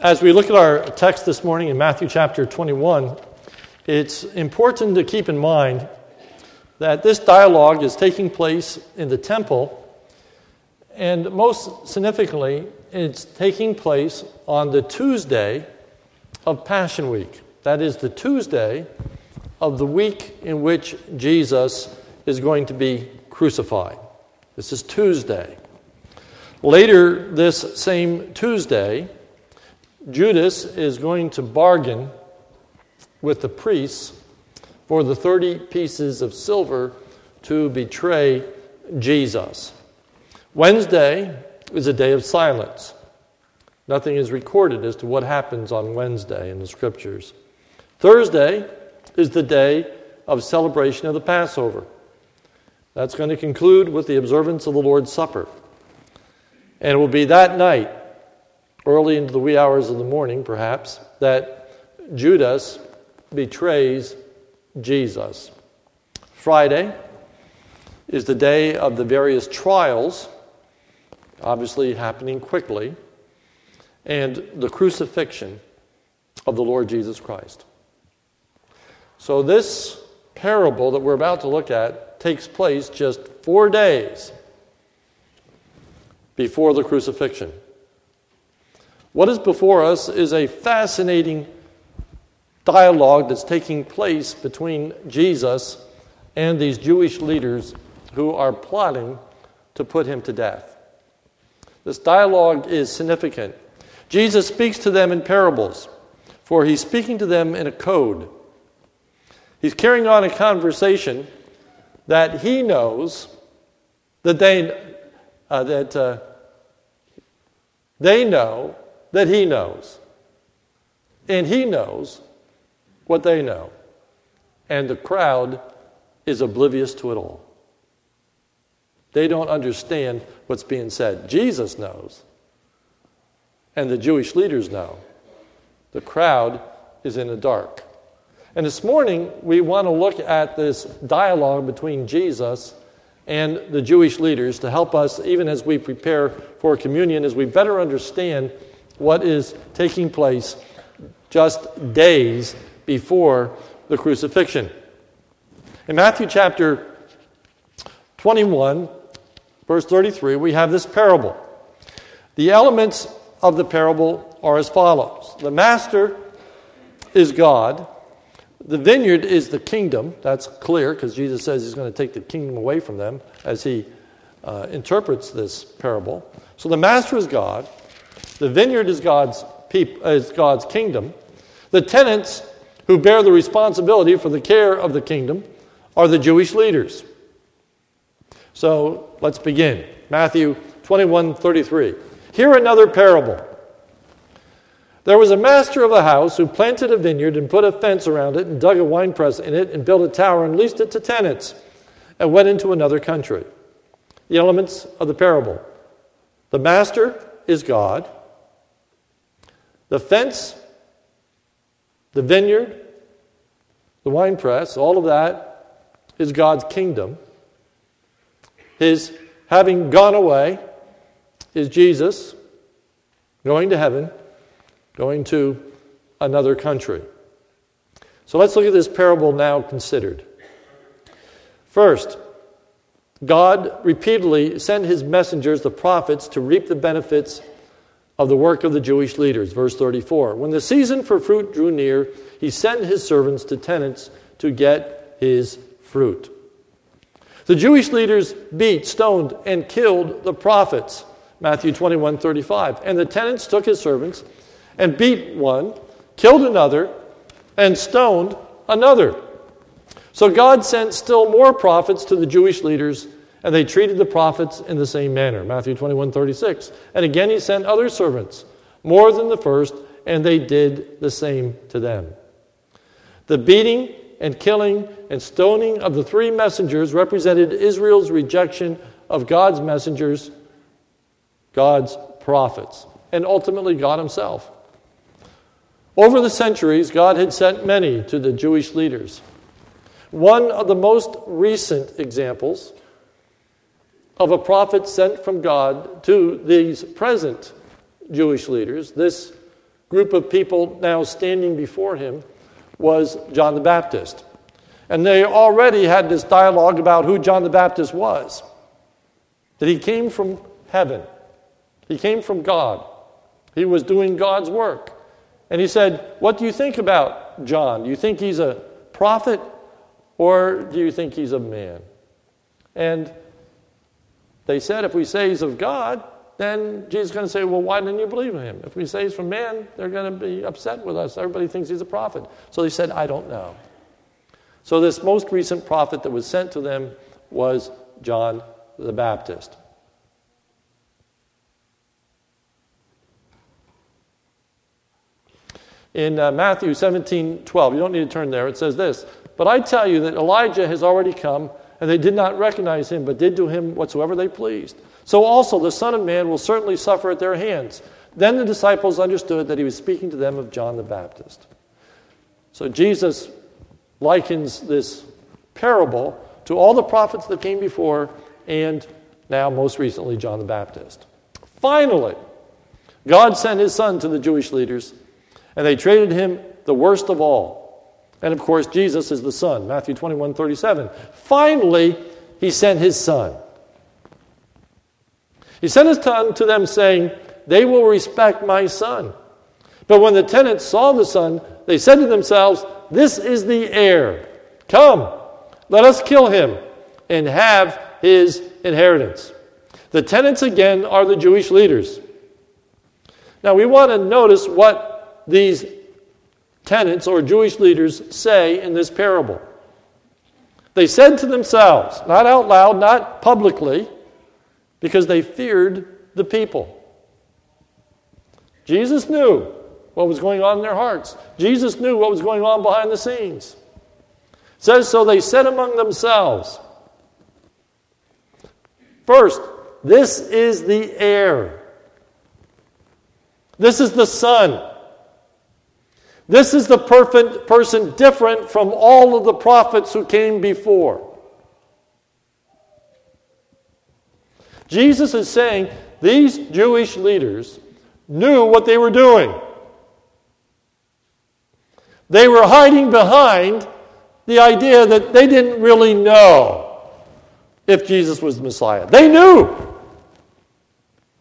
As we look at our text this morning in Matthew chapter 21, it's important to keep in mind that this dialogue is taking place in the temple, and most significantly, it's taking place on the Tuesday of Passion Week. That is the Tuesday of the week in which Jesus is going to be crucified. This is Tuesday. Later this same Tuesday, Judas is going to bargain with the priests for the 30 pieces of silver to betray Jesus. Wednesday is a day of silence. Nothing is recorded as to what happens on Wednesday in the scriptures. Thursday is the day of celebration of the Passover. That's going to conclude with the observance of the Lord's Supper. And it will be that night, early into the wee hours of the morning, perhaps, that Judas betrays Jesus. Friday is the day of the various trials, obviously happening quickly, and the crucifixion of the Lord Jesus Christ. So, this parable that we're about to look at takes place just four days before the crucifixion. What is before us is a fascinating dialogue that's taking place between Jesus and these Jewish leaders who are plotting to put him to death. This dialogue is significant. Jesus speaks to them in parables, for he's speaking to them in a code. He's carrying on a conversation that he knows that they, uh, that, uh, they know that he knows. And he knows what they know. And the crowd is oblivious to it all. They don't understand what's being said. Jesus knows. And the Jewish leaders know. The crowd is in the dark. And this morning, we want to look at this dialogue between Jesus and the Jewish leaders to help us, even as we prepare for communion, as we better understand what is taking place just days before the crucifixion. In Matthew chapter 21, verse 33, we have this parable. The elements of the parable are as follows The master is God the vineyard is the kingdom. That's clear because Jesus says he's going to take the kingdom away from them as he uh, interprets this parable. So the master is God. The vineyard is God's, peop- is God's kingdom. The tenants who bear the responsibility for the care of the kingdom are the Jewish leaders. So let's begin. Matthew 21 33. Hear another parable. There was a master of a house who planted a vineyard and put a fence around it and dug a winepress in it and built a tower and leased it to tenants and went into another country. The elements of the parable the master is God, the fence, the vineyard, the winepress, all of that is God's kingdom. His having gone away is Jesus going to heaven going to another country. So let's look at this parable now considered. First, God repeatedly sent his messengers, the prophets, to reap the benefits of the work of the Jewish leaders. Verse 34 When the season for fruit drew near, he sent his servants to tenants to get his fruit. The Jewish leaders beat, stoned, and killed the prophets. Matthew 21 35. And the tenants took his servants and beat one, killed another, and stoned another. So God sent still more prophets to the Jewish leaders, and they treated the prophets in the same manner. Matthew 21 36. And again he sent other servants, more than the first, and they did the same to them. The beating and killing and stoning of the three messengers represented Israel's rejection of God's messengers, God's prophets, and ultimately God Himself. Over the centuries, God had sent many to the Jewish leaders. One of the most recent examples of a prophet sent from God to these present Jewish leaders, this group of people now standing before him was John the Baptist. And they already had this dialogue about who John the Baptist was that he came from heaven, he came from God, he was doing God's work. And he said, What do you think about John? Do you think he's a prophet or do you think he's a man? And they said, If we say he's of God, then Jesus is going to say, Well, why didn't you believe in him? If we say he's from man, they're going to be upset with us. Everybody thinks he's a prophet. So they said, I don't know. So this most recent prophet that was sent to them was John the Baptist. In uh, Matthew 17 12, you don't need to turn there, it says this But I tell you that Elijah has already come, and they did not recognize him, but did to him whatsoever they pleased. So also the Son of Man will certainly suffer at their hands. Then the disciples understood that he was speaking to them of John the Baptist. So Jesus likens this parable to all the prophets that came before and now most recently John the Baptist. Finally, God sent his son to the Jewish leaders and they traded him the worst of all. And of course, Jesus is the son, Matthew 21 37. Finally, he sent his son. He sent his son to them, saying, They will respect my son. But when the tenants saw the son, they said to themselves, This is the heir. Come, let us kill him and have his inheritance. The tenants again are the Jewish leaders. Now we want to notice what these tenants or Jewish leaders say in this parable. They said to themselves, not out loud, not publicly, because they feared the people. Jesus knew what was going on in their hearts. Jesus knew what was going on behind the scenes. It says so they said among themselves, First, this is the heir. This is the son. This is the perfect person different from all of the prophets who came before. Jesus is saying these Jewish leaders knew what they were doing. They were hiding behind the idea that they didn't really know if Jesus was the Messiah. They knew.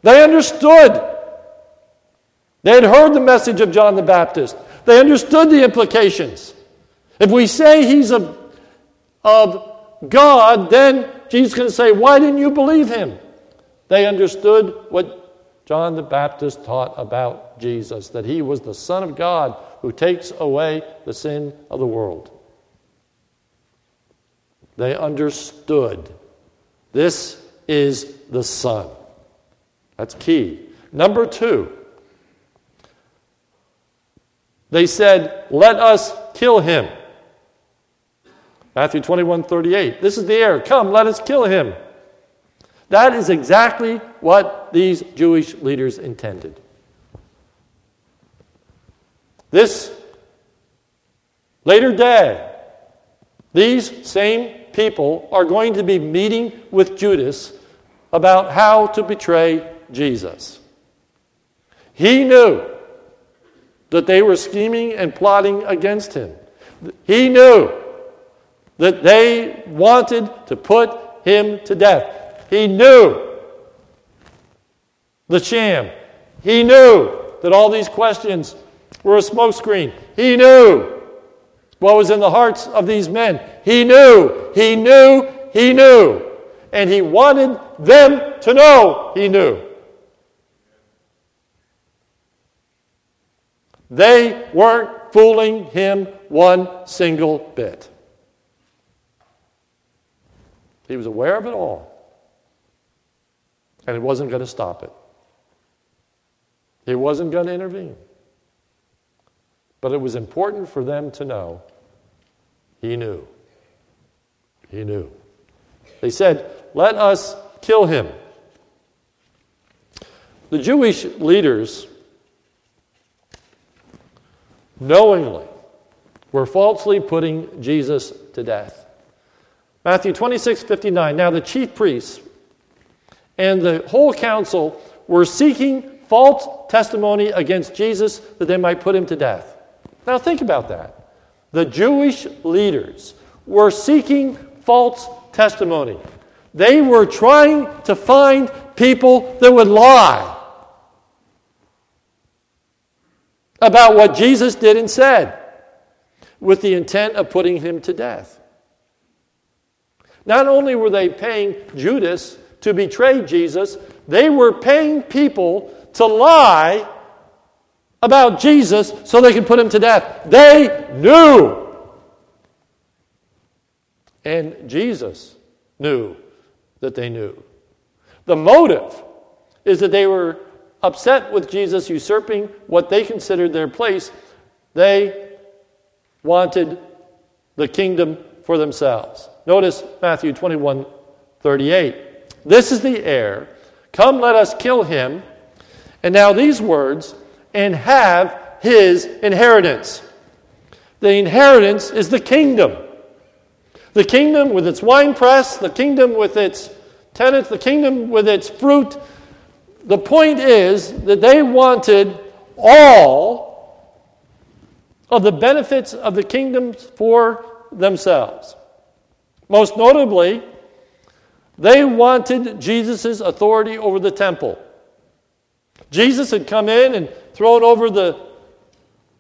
They understood. They had heard the message of John the Baptist. They understood the implications. If we say he's of, of God, then Jesus can say, Why didn't you believe him? They understood what John the Baptist taught about Jesus, that he was the Son of God who takes away the sin of the world. They understood this is the Son. That's key. Number two, they said, Let us kill him. Matthew 21 38. This is the heir. Come, let us kill him. That is exactly what these Jewish leaders intended. This later day, these same people are going to be meeting with Judas about how to betray Jesus. He knew that they were scheming and plotting against him. He knew that they wanted to put him to death. He knew the sham. He knew that all these questions were a smokescreen. He knew what was in the hearts of these men. He knew, he knew, he knew. And he wanted them to know he knew. They weren't fooling him one single bit. He was aware of it all and it wasn't going to stop it. He wasn't going to intervene. But it was important for them to know he knew. He knew. They said, Let us kill him. The Jewish leaders knowingly were falsely putting Jesus to death. Matthew 26, 59. Now the chief priests and the whole council were seeking false testimony against Jesus that they might put him to death. Now, think about that. The Jewish leaders were seeking false testimony. They were trying to find people that would lie about what Jesus did and said with the intent of putting him to death. Not only were they paying Judas to betray Jesus, they were paying people to lie about Jesus so they could put him to death. They knew. And Jesus knew that they knew. The motive is that they were upset with Jesus usurping what they considered their place. They wanted the kingdom for themselves. Notice Matthew 21 38. This is the heir. Come, let us kill him. And now these words, and have his inheritance. The inheritance is the kingdom. The kingdom with its winepress, the kingdom with its tenants, the kingdom with its fruit. The point is that they wanted all of the benefits of the kingdom for themselves. Most notably, they wanted Jesus' authority over the temple. Jesus had come in and thrown over the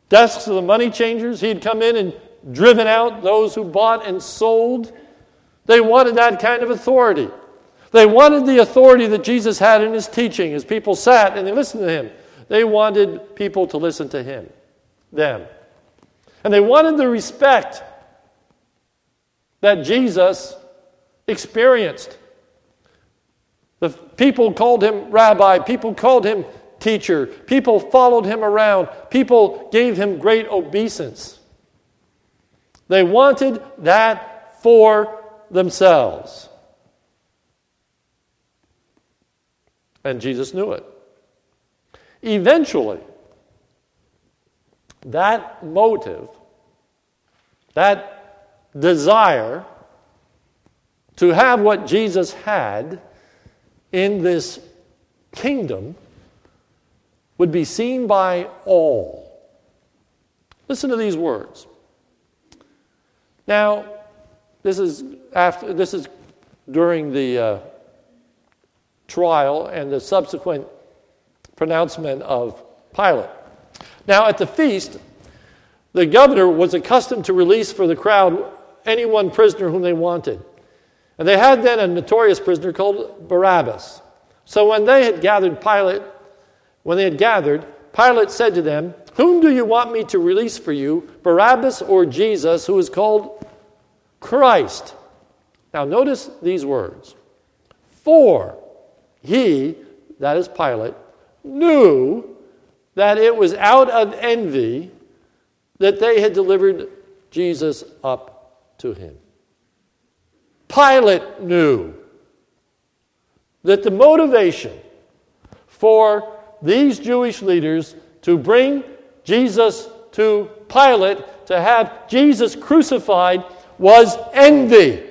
desks of the money changers. He had come in and driven out those who bought and sold. They wanted that kind of authority. They wanted the authority that Jesus had in his teaching as people sat and they listened to him. They wanted people to listen to him, them. And they wanted the respect that Jesus experienced. The people called him rabbi, people called him teacher, people followed him around, people gave him great obeisance. They wanted that for themselves. And Jesus knew it. Eventually, that motive, that desire to have what Jesus had in this kingdom would be seen by all. Listen to these words. Now, this is after this is during the uh, trial and the subsequent pronouncement of Pilate. Now, at the feast, the governor was accustomed to release for the crowd any one prisoner whom they wanted. And they had then a notorious prisoner called Barabbas. So when they had gathered Pilate, when they had gathered, Pilate said to them, Whom do you want me to release for you, Barabbas or Jesus, who is called Christ? Now notice these words. For he, that is Pilate, knew that it was out of envy that they had delivered Jesus up to him. Pilate knew that the motivation for these Jewish leaders to bring Jesus to Pilate to have Jesus crucified was envy.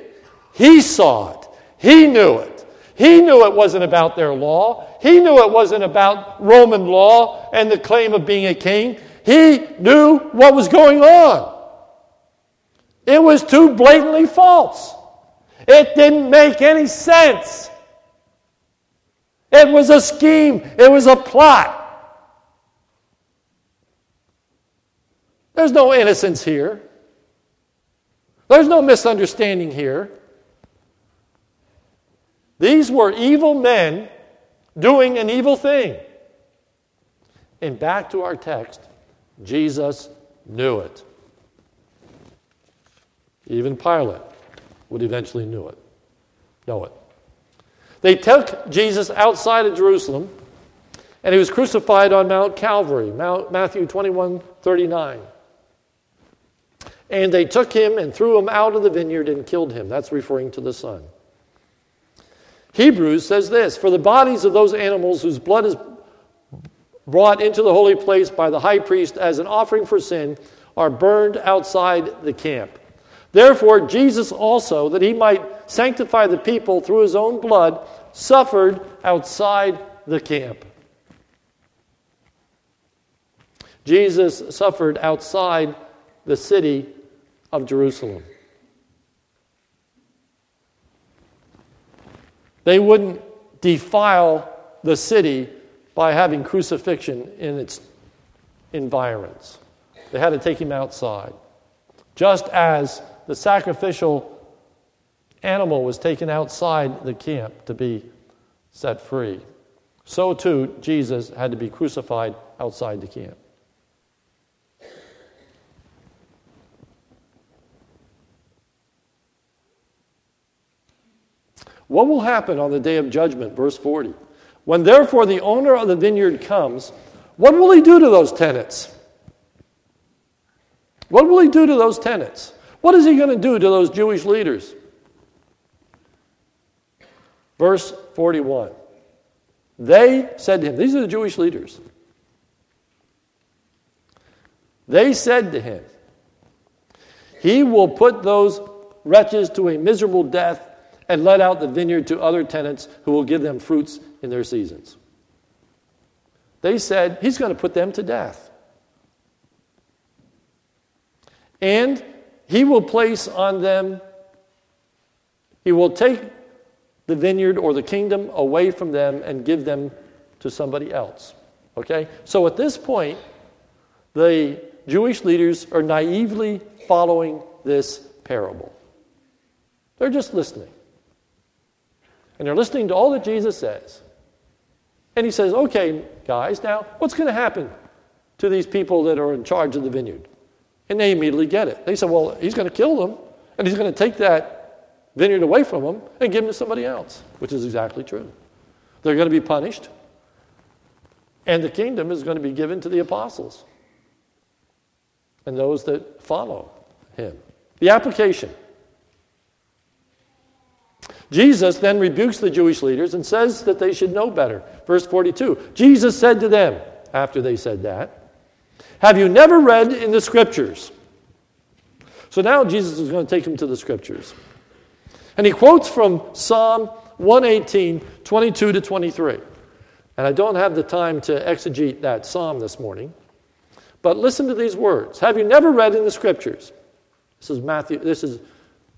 He saw it, he knew it. He knew it wasn't about their law. He knew it wasn't about Roman law and the claim of being a king. He knew what was going on. It was too blatantly false. It didn't make any sense. It was a scheme, it was a plot. There's no innocence here. There's no misunderstanding here. These were evil men doing an evil thing. And back to our text, Jesus knew it. Even Pilate would eventually knew it. Know it. They took Jesus outside of Jerusalem, and he was crucified on Mount Calvary, Mount, Matthew 21 39. And they took him and threw him out of the vineyard and killed him. That's referring to the Son. Hebrews says this For the bodies of those animals whose blood is brought into the holy place by the high priest as an offering for sin are burned outside the camp. Therefore, Jesus also, that he might sanctify the people through his own blood, suffered outside the camp. Jesus suffered outside the city of Jerusalem. They wouldn't defile the city by having crucifixion in its environs. They had to take him outside. Just as the sacrificial animal was taken outside the camp to be set free, so too Jesus had to be crucified outside the camp. What will happen on the day of judgment? Verse 40. When therefore the owner of the vineyard comes, what will he do to those tenants? What will he do to those tenants? What is he going to do to those Jewish leaders? Verse 41. They said to him, these are the Jewish leaders. They said to him, He will put those wretches to a miserable death and let out the vineyard to other tenants who will give them fruits in their seasons. They said, He's going to put them to death. And He will place on them, He will take the vineyard or the kingdom away from them and give them to somebody else. Okay? So at this point, the Jewish leaders are naively following this parable. They're just listening. And they're listening to all that Jesus says. And he says, okay, guys, now what's going to happen to these people that are in charge of the vineyard? And they immediately get it. They say, well, he's going to kill them, and he's going to take that vineyard away from them and give them to somebody else, which is exactly true. They're going to be punished, and the kingdom is going to be given to the apostles and those that follow him. The application. Jesus then rebukes the Jewish leaders and says that they should know better. Verse 42 Jesus said to them, after they said that, Have you never read in the scriptures? So now Jesus is going to take them to the scriptures. And he quotes from Psalm 118, 22 to 23. And I don't have the time to exegete that psalm this morning. But listen to these words. Have you never read in the scriptures? This is Matthew, this is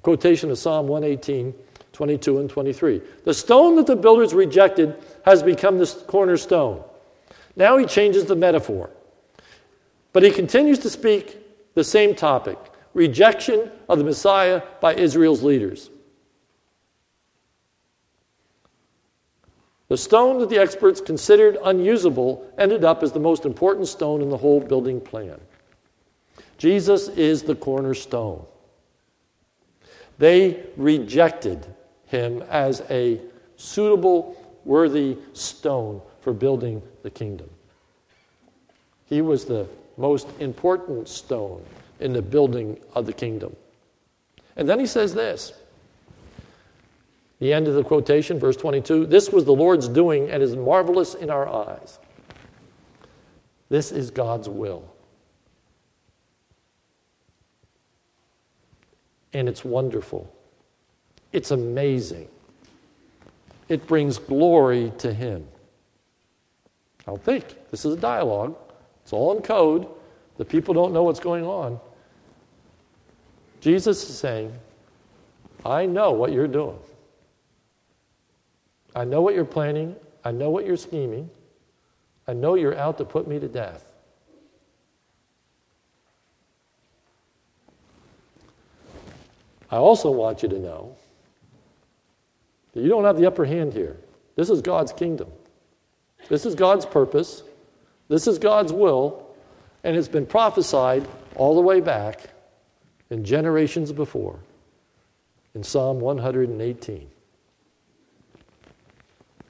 quotation of Psalm 118, 22 and 23. The stone that the builders rejected has become the cornerstone. Now he changes the metaphor. But he continues to speak the same topic rejection of the Messiah by Israel's leaders. The stone that the experts considered unusable ended up as the most important stone in the whole building plan. Jesus is the cornerstone. They rejected him as a suitable, worthy stone for building the kingdom. He was the most important stone in the building of the kingdom. And then he says this the end of the quotation, verse 22 this was the Lord's doing and is marvelous in our eyes. This is God's will. And it's wonderful. It's amazing. It brings glory to Him. Now, think this is a dialogue, it's all in code. The people don't know what's going on. Jesus is saying, I know what you're doing. I know what you're planning. I know what you're scheming. I know you're out to put me to death. I also want you to know you don't have the upper hand here. This is God's kingdom. This is God's purpose. This is God's will. And it's been prophesied all the way back in generations before in Psalm 118.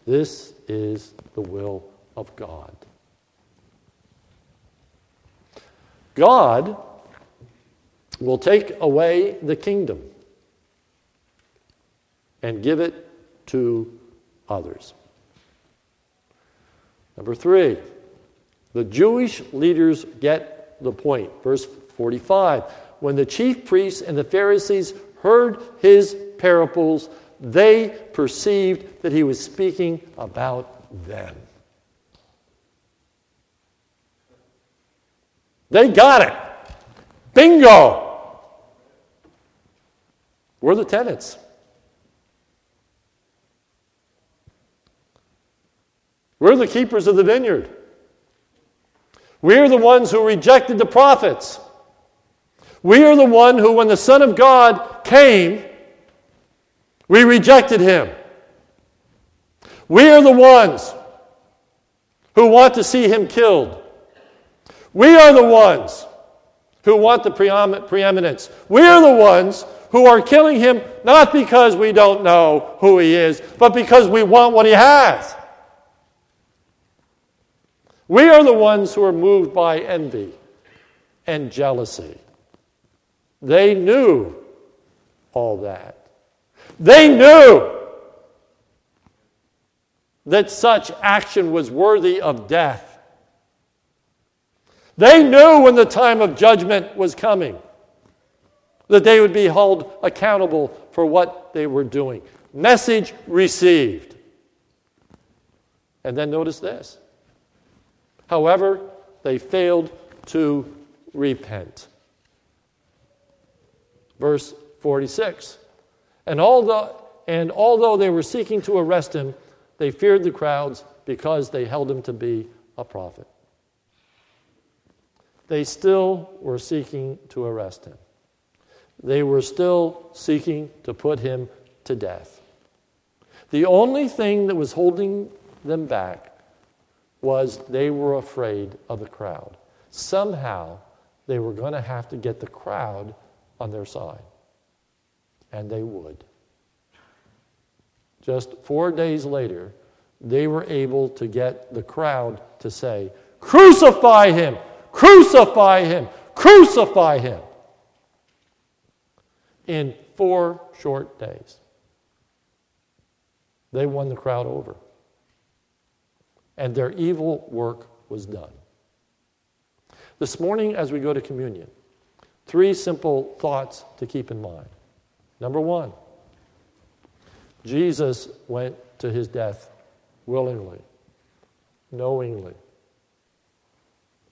This is the will of God. God will take away the kingdom and give it to others. Number three, the Jewish leaders get the point. Verse 45 When the chief priests and the Pharisees heard his parables, they perceived that he was speaking about them. They got it. Bingo. We're the tenants. We're the keepers of the vineyard. We're the ones who rejected the prophets. We are the one who, when the Son of God came, we rejected him. We are the ones who want to see him killed. We are the ones who want the preeminence. We are the ones who are killing him not because we don't know who he is, but because we want what he has. We are the ones who are moved by envy and jealousy. They knew all that. They knew that such action was worthy of death. They knew when the time of judgment was coming that they would be held accountable for what they were doing. Message received. And then notice this. However, they failed to repent. Verse 46. And although, and although they were seeking to arrest him, they feared the crowds because they held him to be a prophet. They still were seeking to arrest him. They were still seeking to put him to death. The only thing that was holding them back was they were afraid of the crowd. Somehow, they were going to have to get the crowd on their side. And they would. Just four days later, they were able to get the crowd to say, Crucify him! Crucify him! Crucify him! In four short days, they won the crowd over and their evil work was done. This morning, as we go to communion, three simple thoughts to keep in mind. Number one, Jesus went to his death willingly, knowingly,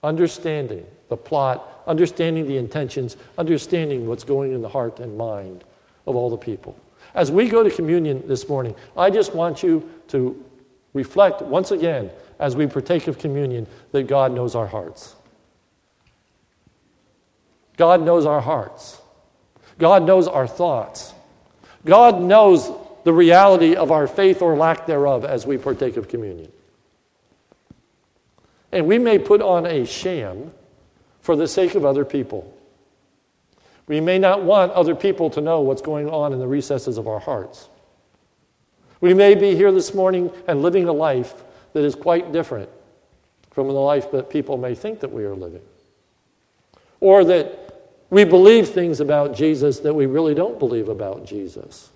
understanding the plot, understanding the intentions, understanding what's going in the heart and mind of all the people. As we go to communion this morning, I just want you to reflect once again as we partake of communion that God knows our hearts. God knows our hearts. God knows our thoughts. God knows the reality of our faith or lack thereof as we partake of communion. And we may put on a sham for the sake of other people. We may not want other people to know what's going on in the recesses of our hearts. We may be here this morning and living a life that is quite different from the life that people may think that we are living. Or that we believe things about Jesus that we really don't believe about Jesus.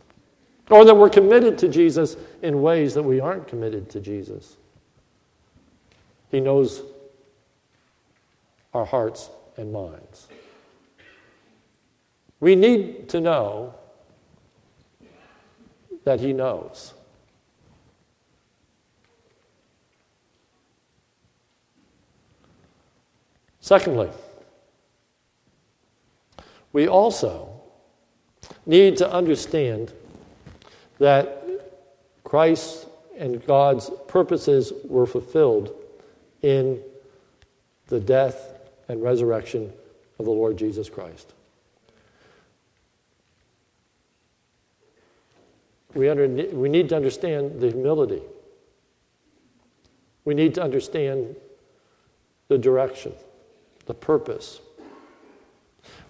Or that we're committed to Jesus in ways that we aren't committed to Jesus. He knows our hearts and minds. We need to know that He knows. Secondly, we also need to understand that Christ and God's purposes were fulfilled in the death and resurrection of the Lord Jesus Christ. We, under, we need to understand the humility. We need to understand the direction, the purpose.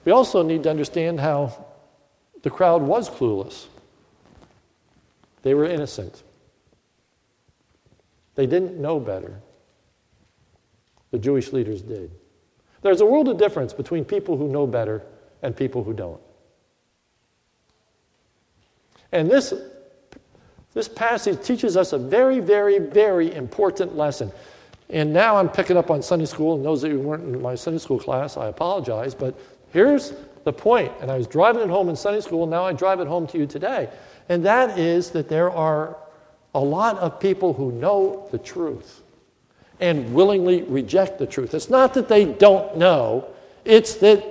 We also need to understand how the crowd was clueless. They were innocent. They didn't know better. The Jewish leaders did. There's a world of difference between people who know better and people who don't. And this, this passage teaches us a very, very, very important lesson. And now I'm picking up on Sunday school, and those of you who weren't in my Sunday school class, I apologize, but here's the point. And I was driving it home in Sunday school, now I drive it home to you today. And that is that there are a lot of people who know the truth. and willingly reject the truth. It's not that they don't know, it's that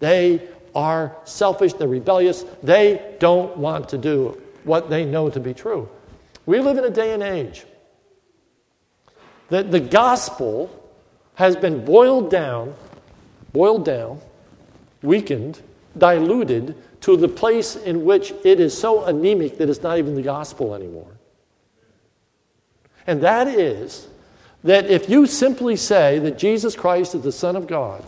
they are selfish, they're rebellious, they don't want to do what they know to be true. We live in a day and age that the gospel has been boiled down, boiled down, weakened, diluted to the place in which it is so anemic that it's not even the gospel anymore. And that is that if you simply say that Jesus Christ is the Son of God,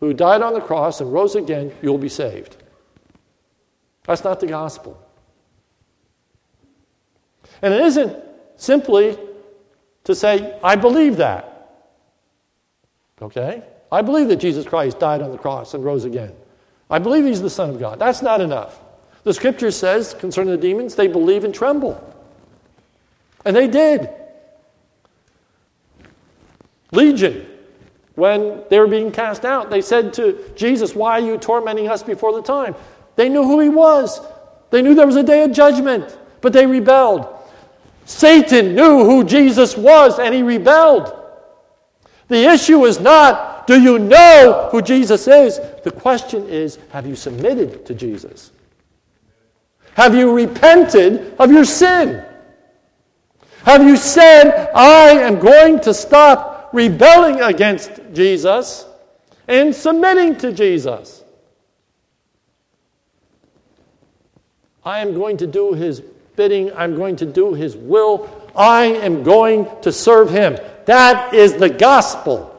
who died on the cross and rose again, you'll be saved. That's not the gospel. And it isn't simply to say, I believe that. Okay? I believe that Jesus Christ died on the cross and rose again. I believe he's the Son of God. That's not enough. The scripture says concerning the demons, they believe and tremble. And they did. Legion, when they were being cast out, they said to Jesus, Why are you tormenting us before the time? They knew who he was, they knew there was a day of judgment, but they rebelled. Satan knew who Jesus was and he rebelled. The issue is not, do you know who Jesus is? The question is, have you submitted to Jesus? Have you repented of your sin? Have you said, I am going to stop rebelling against Jesus and submitting to Jesus? I am going to do his bidding. I'm going to do his will. I am going to serve him. That is the gospel.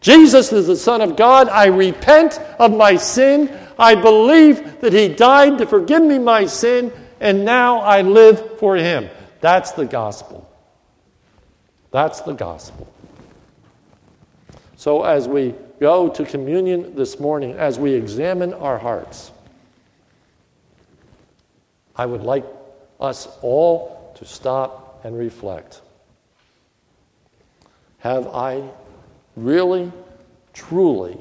Jesus is the Son of God. I repent of my sin. I believe that he died to forgive me my sin, and now I live for him. That's the gospel. That's the gospel. So, as we go to communion this morning, as we examine our hearts, I would like us all to stop and reflect. Have I really, truly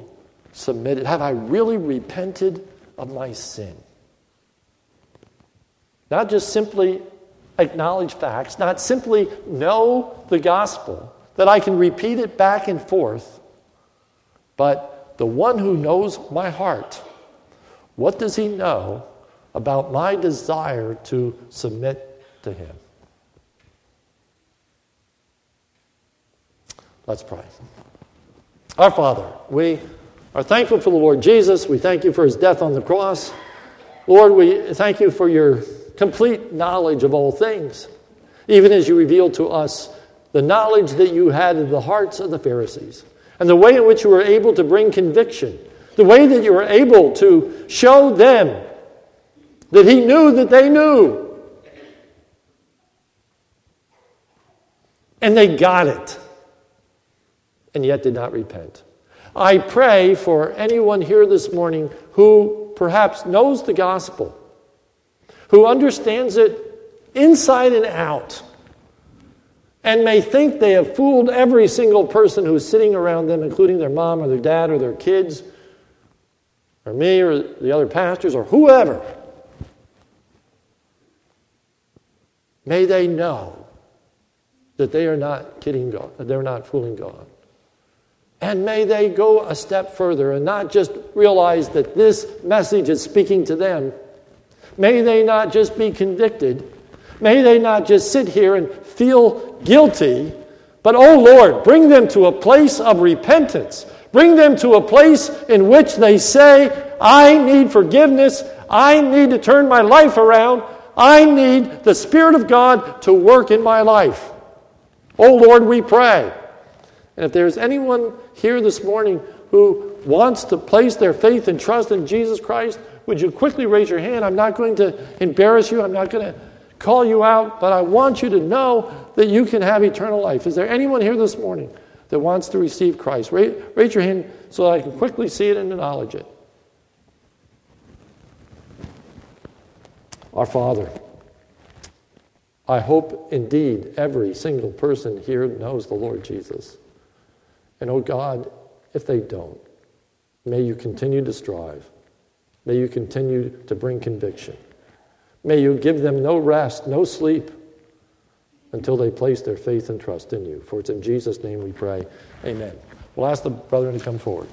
submitted? Have I really repented of my sin? Not just simply acknowledge facts, not simply know the gospel, that I can repeat it back and forth, but the one who knows my heart, what does he know about my desire to submit to Him. Let's pray. Our Father, we are thankful for the Lord Jesus. We thank you for his death on the cross. Lord, we thank you for your complete knowledge of all things, even as you revealed to us the knowledge that you had in the hearts of the Pharisees and the way in which you were able to bring conviction, the way that you were able to show them that he knew that they knew. And they got it, and yet did not repent. I pray for anyone here this morning who perhaps knows the gospel, who understands it inside and out, and may think they have fooled every single person who's sitting around them, including their mom or their dad or their kids, or me or the other pastors or whoever. May they know that they are not kidding God, that they're not fooling God. And may they go a step further and not just realize that this message is speaking to them. May they not just be convicted. May they not just sit here and feel guilty, but oh Lord, bring them to a place of repentance. Bring them to a place in which they say, I need forgiveness. I need to turn my life around. I need the Spirit of God to work in my life. Oh Lord, we pray. And if there's anyone here this morning who wants to place their faith and trust in Jesus Christ, would you quickly raise your hand? I'm not going to embarrass you, I'm not going to call you out, but I want you to know that you can have eternal life. Is there anyone here this morning that wants to receive Christ? Raise, your hand so that I can quickly see it and acknowledge it. Our Father, I hope indeed every single person here knows the Lord Jesus. And oh God, if they don't, may you continue to strive. May you continue to bring conviction. May you give them no rest, no sleep until they place their faith and trust in you. For it's in Jesus' name we pray. Amen. We'll ask the brethren to come forward.